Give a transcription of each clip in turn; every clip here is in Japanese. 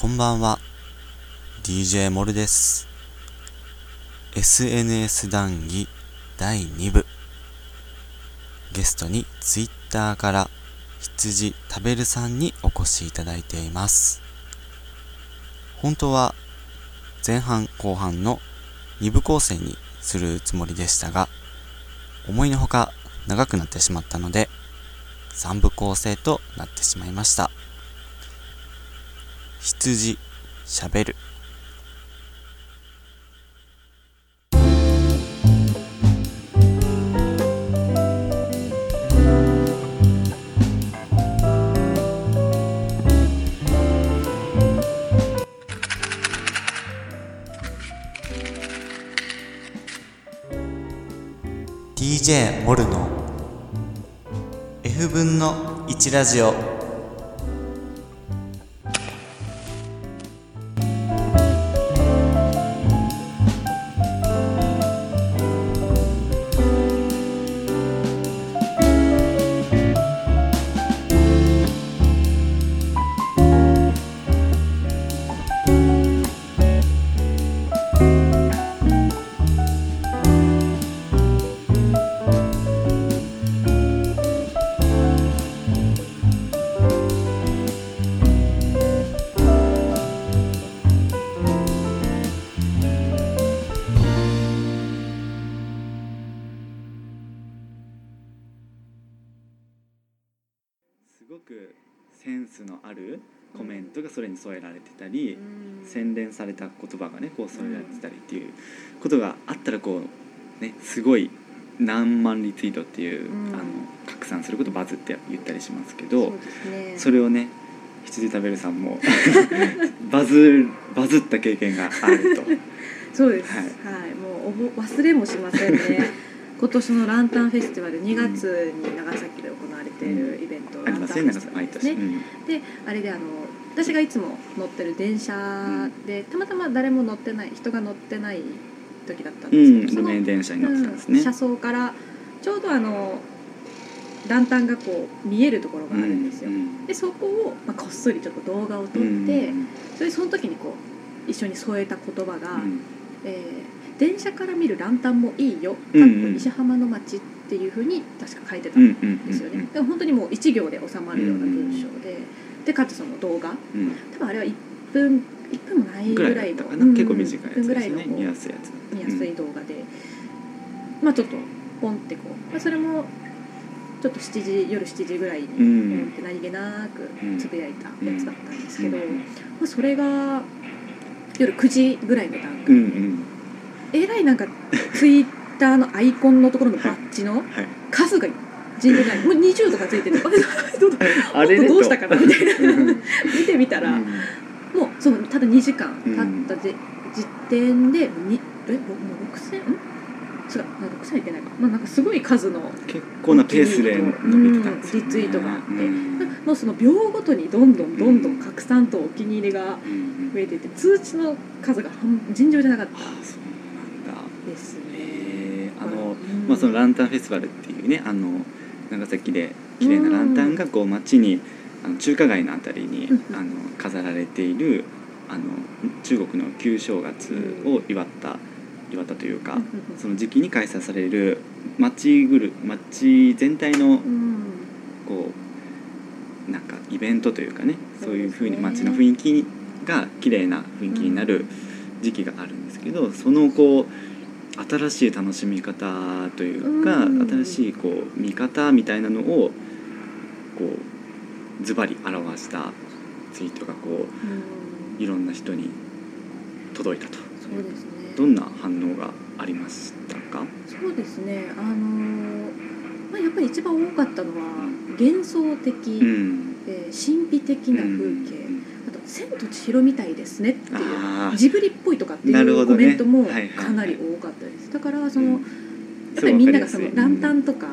こんばんは。DJ モルです。SNS 談義第2部。ゲストに Twitter から羊食べるさんにお越しいただいています。本当は前半後半の2部構成にするつもりでしたが思いのほか長くなってしまったので3部構成となってしまいました。羊しゃべる DJ モルの F 分の1ラジオ。センスのあるコメントがそれに添えられてたり、洗練された言葉がねこう添えられてたりっていうことがあったらこうねすごい何万リツイートっていう、うん。あの拡散することバズって言ったりしますけどね。それをね羊食べるさんも バズバズった経験があると。そうです。ははいい、もうおぼ忘れもしませんね今年のランタンフェスティバル2月に長崎で行われているイベント、ランタンフェスティバ。ルですね。うん。であれであの私がいつも乗ってる電車で、たまたま誰も乗ってない人が乗ってない時だったんうん、ですけど、路面電車に乗ってたんですね。うん車窓からちょうどあのランタンがこう見えるところがあるんですよ、うん。でそこを、まあ、こっそりちょっと動画を撮って、うん。それでその時にこう一緒に添えた言葉が、うん。えー電車から見るランタンもいいよ」うんうん。かっこ西浜の街」っていうふうに確か書いてたうんんでうんすよね、でも本当にもう一行で収まるような文章で、でかつその動画。うん。多分あれは1分1分もないぐぐららいの結構短いやつ1ですね。見やすいやつ。見やすい動画で、まあちょっとポンってこう、まあ、それもちょっと7時夜7時ぐらいにポうん。ンって何気なくつぶやいたやつだったんですけど、うん。まあ、それが夜9時ぐらいの段階で、えらいなんかツイッターのアイコンのところのバッジのはい。数が尋常ない。もう20とかついてて。あれどうしたかなみたいな。うん。見てみたら、うん。もうそのただ2時間経ったじ、時点でにえもう6000ん？違うあ6000いってないか、まあ、なんかすごい数の結構なペースで伸びてたんですよ、ね。うんリツイートがあって。うん。もうその秒ごとにどんどんどんどん拡散とお気に入りがうん。増えていて通知の数が半尋常じゃなかっああそうですね。へえあの、うんまあ、そのランタンフェスティバルっていうねあの長崎で綺麗なランタンがこう街にあの中華街のあたりにうん。あの飾られているあの中国の旧正月を祝った祝ったというかうんその時期に開催される街ぐる街全体のうん。こうなんかイベントというかねそういうふうに街の雰囲気が綺麗な雰囲気になる時期があるんですけどそのこう新しい楽しみ方というかうん。新しいこう見方みたいなのをこうズバリ表したツイートがこうん。ういろんな人に届いたと。そうですね。どんな反応がありましたか？そうですね。あのーまあやっぱり一番多かったのは幻想的、うん。えー神秘的な風景、千と千尋みたいですねっていうジブリっぽいとかっていうコメントもかなり多かったです。だからその、うんやっぱりみんながそのランタンとか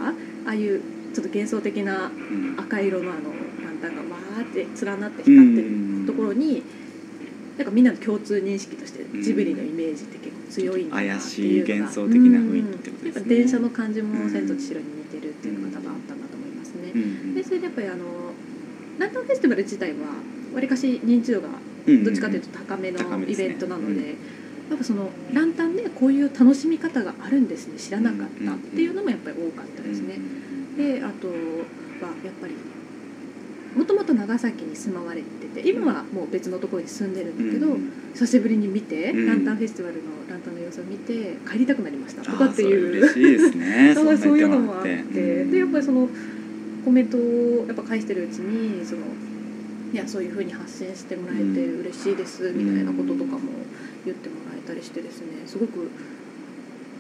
ああいうちょっと幻想的なうん。赤色のあのランタンがわーって連なって光ってるところに、なんかみんなの共通認識としてジブリのイメージって結構強いんだなっていうのが怪しい幻想的な雰囲気ってことですね。うん。やっぱ電車の感じも「千と千尋」に似てるっていうのが多分あったんだと思いますね。うん。でそれでやっぱりあのランタンフェスティバル自体はわりかし認知度がうんどっちかというと高めのイベントなので、うん。やっぱそのランタンでこういう楽しみ方があるんですね知らなかったっていうのもやっぱり多かったですね。であとはやっぱりもともと長崎に住まわれてて今はもう別のところに住んでるんだけど、久しぶりに見て、うん。ランタンフェスティバルのランタンの様子を見て帰りたくなりましたとあかっていう。嬉しいですね。だからそういうのんもあって。でやっぱりそのコメントをやっぱ返してるうちにそのいやそういうふうに発信してもらえて嬉しいですみたいなこととかも言ってもらえたりしてですね。すごく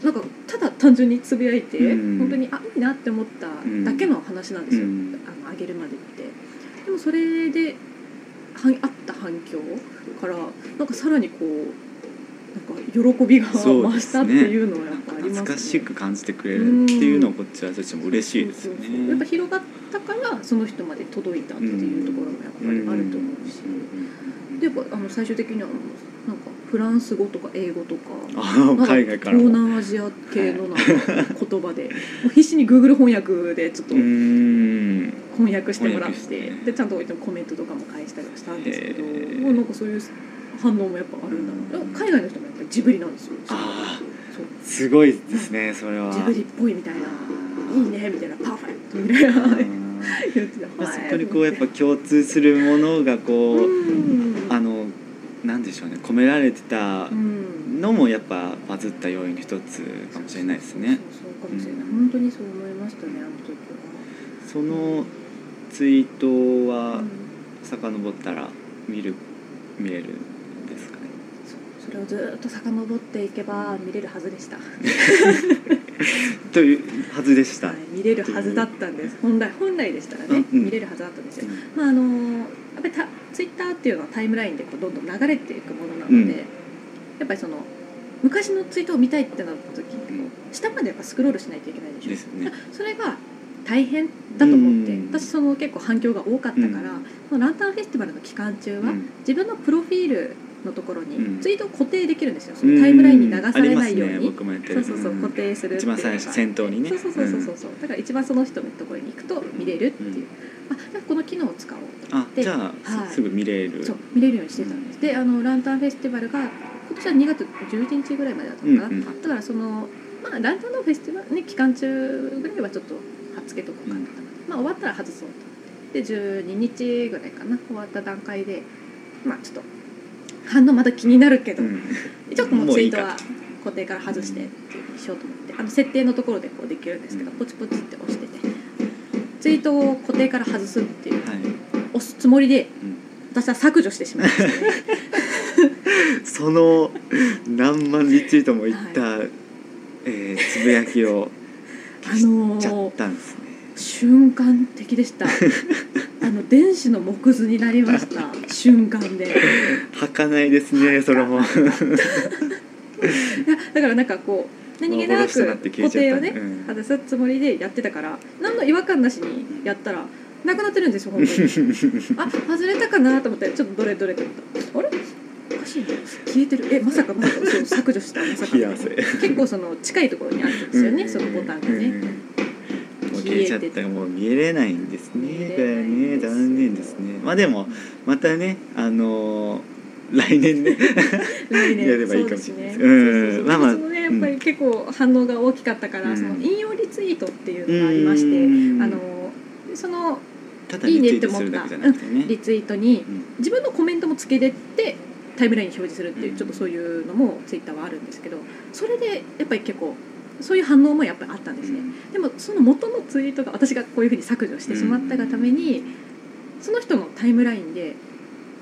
なんかただ単純につぶやいて、うん。本当にあいいなって思っただけの話なんですよ、うん。あの上げるまでって。でもそれではあった反響からなんかさらにこうなんか喜びが増したっていうのはやっぱありますね。懐かしく感じてくれるっていうのをこっちはとしても嬉しいですよそうそうそうやっぱね。広がったからその人まで届いたっていうところもやっぱりあると思うし、でやっぱあの最終的にはなんかフランス語とか英語とか海外から東も。南アジア系のなんか言葉で必死に Google 翻訳でちょっと。翻訳してもらってねでちゃんとコメントとかも返したりはしたんですけどもうなんかそういう反応もやっぱあるんだな海外の人もやっぱりジブリなんですよあすごいですねそれは。ジブリっぽいみたいな。いいねみたいな。パーフェクトみたいなうん言ってたまあそこにこうやっぱ共通するものがこう、うん。あのなんでしょうね込められてたうん。のもやっぱバズった要因の一つかもしれないですね。そうかもしれない、うん。本当にそう思いましたねあの時そのツイートは、遡ったら見る見れる。それをずっと遡っていけば見れるはずでした、は というはずでした。い、見れるはずだったんです。本来本来でしたらね、うんうん。見れるはずだったんですよ。うん。まああのやっぱりたツイッターっていうのはタイムラインでこうどんどん流れていくものなので、うん。やっぱりその昔のツイートを見たいってなった時にうん。下までやっぱスクロールしないといけないでしょ。ですね。それが大変だと思って、うん。私その結構反響が多かったから、うん。そのランタンフェスティバルの期間中は、うん。自分のプロフィールのところにうん。ツイートを固定できるんですよ、そのタイムラインに流されないように、僕もやってる。そうそうそう固定するっていうの番最初先頭にね。そうそうそうそうそう。だから一番その人のところに行くと見れるっていう、あじゃあこの機能を使おうと思って。あじゃあ、はい。すすぐ見れる。そう見れるようにしてたんです。であのランタンフェスティバルが今年は2月11日ぐらいまでだったのかな、うんうん。だからその、まあ、ランタンのフェスティバル、ね、期間中ぐらいはちょっとはっつけとこうかなと、まあ、終わったら外そうとで12日ぐらいかな。終わった段階でまあちょっと反応まだ気になるけど、うん。一応このツイートは固定から外してっていうふうにしようと思って。あの設定のところでこうできるんですけど、うん。ポチポチって押してて。ツイートを固定から外すっていうはい、押すつもりでうん。私は削除してしまいました。ねその何万リツイートもいった、えーつぶやきをあ消しのちゃっーたんですね、瞬間的でしたあの電子の木図になりました。瞬間で。儚いですねそれも。だからなんかこう何気なく固定をね外すつもりでやってたから何の違和感なしにやったらなくなってるんですよ本当に。あ外れたかなと思ってちょっとどれどれと思った。あれ？おかしいな。消えてる。えまさかまさか。そう削除した。まさか。冷や汗結構その近いところにあるんですよね、そのボタンがね、消えちゃったからもう見れないんですね。これね残念ですね。まあでもまたねあのー 来年ね。来年。やればいいかもしれないです。ですね。まあまあねやっぱり結構反応が大きかったから、うん。その引用リツイートっていうのがありまして、うん。あのそのただリツイートするだけじゃなくてね。リツイートにうん。自分のコメントもつけてってタイムラインに表示するっていううん。ちょっとそういうのもツイッターはあるんですけどそれでやっぱり結構そういう反応もやっぱりあったんですね。でもその元のツイートが私がこういうふうに削除してしまったがために、その人のタイムラインで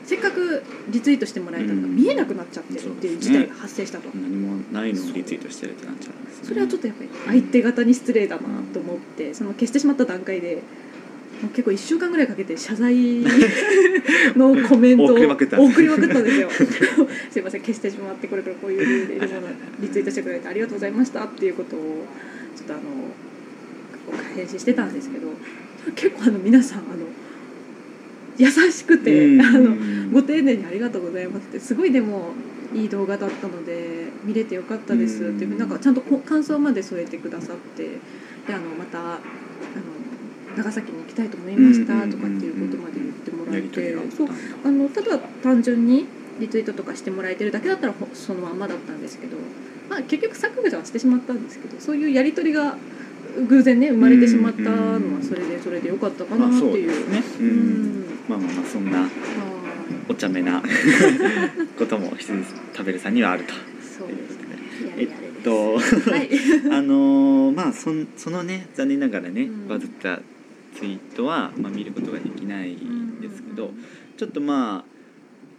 せっかくリツイートしてもらえたのが見えなくなっちゃってるっていう事態が発生したと。何もないのをリツイートしてるってなっちゃう。んですねそれはちょっとやっぱり相手方に失礼だなと思ってその消してしまった段階で結構1週間ぐらいかけて謝罪 のコメントを送りまくったんですよ。すいません消してしまってこれからこういう理ものリツイートしてくれてありがとうございましたっていうことをちょっとあの返信してたんですけど結構あの皆さんあの優しくて、うん。あのご丁寧にありがとうございますってすごいでもいい動画だったので見れてよかったですっていうなんかちゃんとこ感想まで添えてくださってであのまたあの長崎に行きたいと思いましたとかっていうことまで言っってもらえてがあのただ単純にリツイートとかしてもらえてるだけだったらほそのまんまだったんですけど、まあ、結局削除はしてしまったんですけどそういうやり取りが偶然ね生まれてしまったのはそれでそれでよかったかなまあっていう。まあまあまあそんなはい。お茶目な ことも羊食べるさんにはあると。そうですね。えっとはい。あのーまあそんそのね残念ながらね、うん。バズったツイートは、まあ、見ることができないんですけど、ちょっとまあ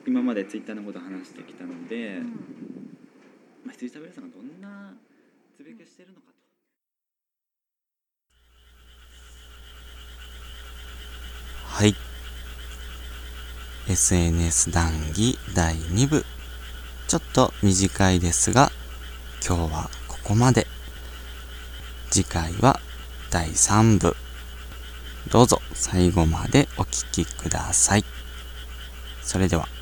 今までツイッターのこと話してきたので、うんまあ、羊食べるさんがどんなつぶやきをしてるのかと。はい。SNS 談義第2部。ちょっと短いですが、今日はここまで。次回は第3部。どうぞ最後までお聴きください。それでは。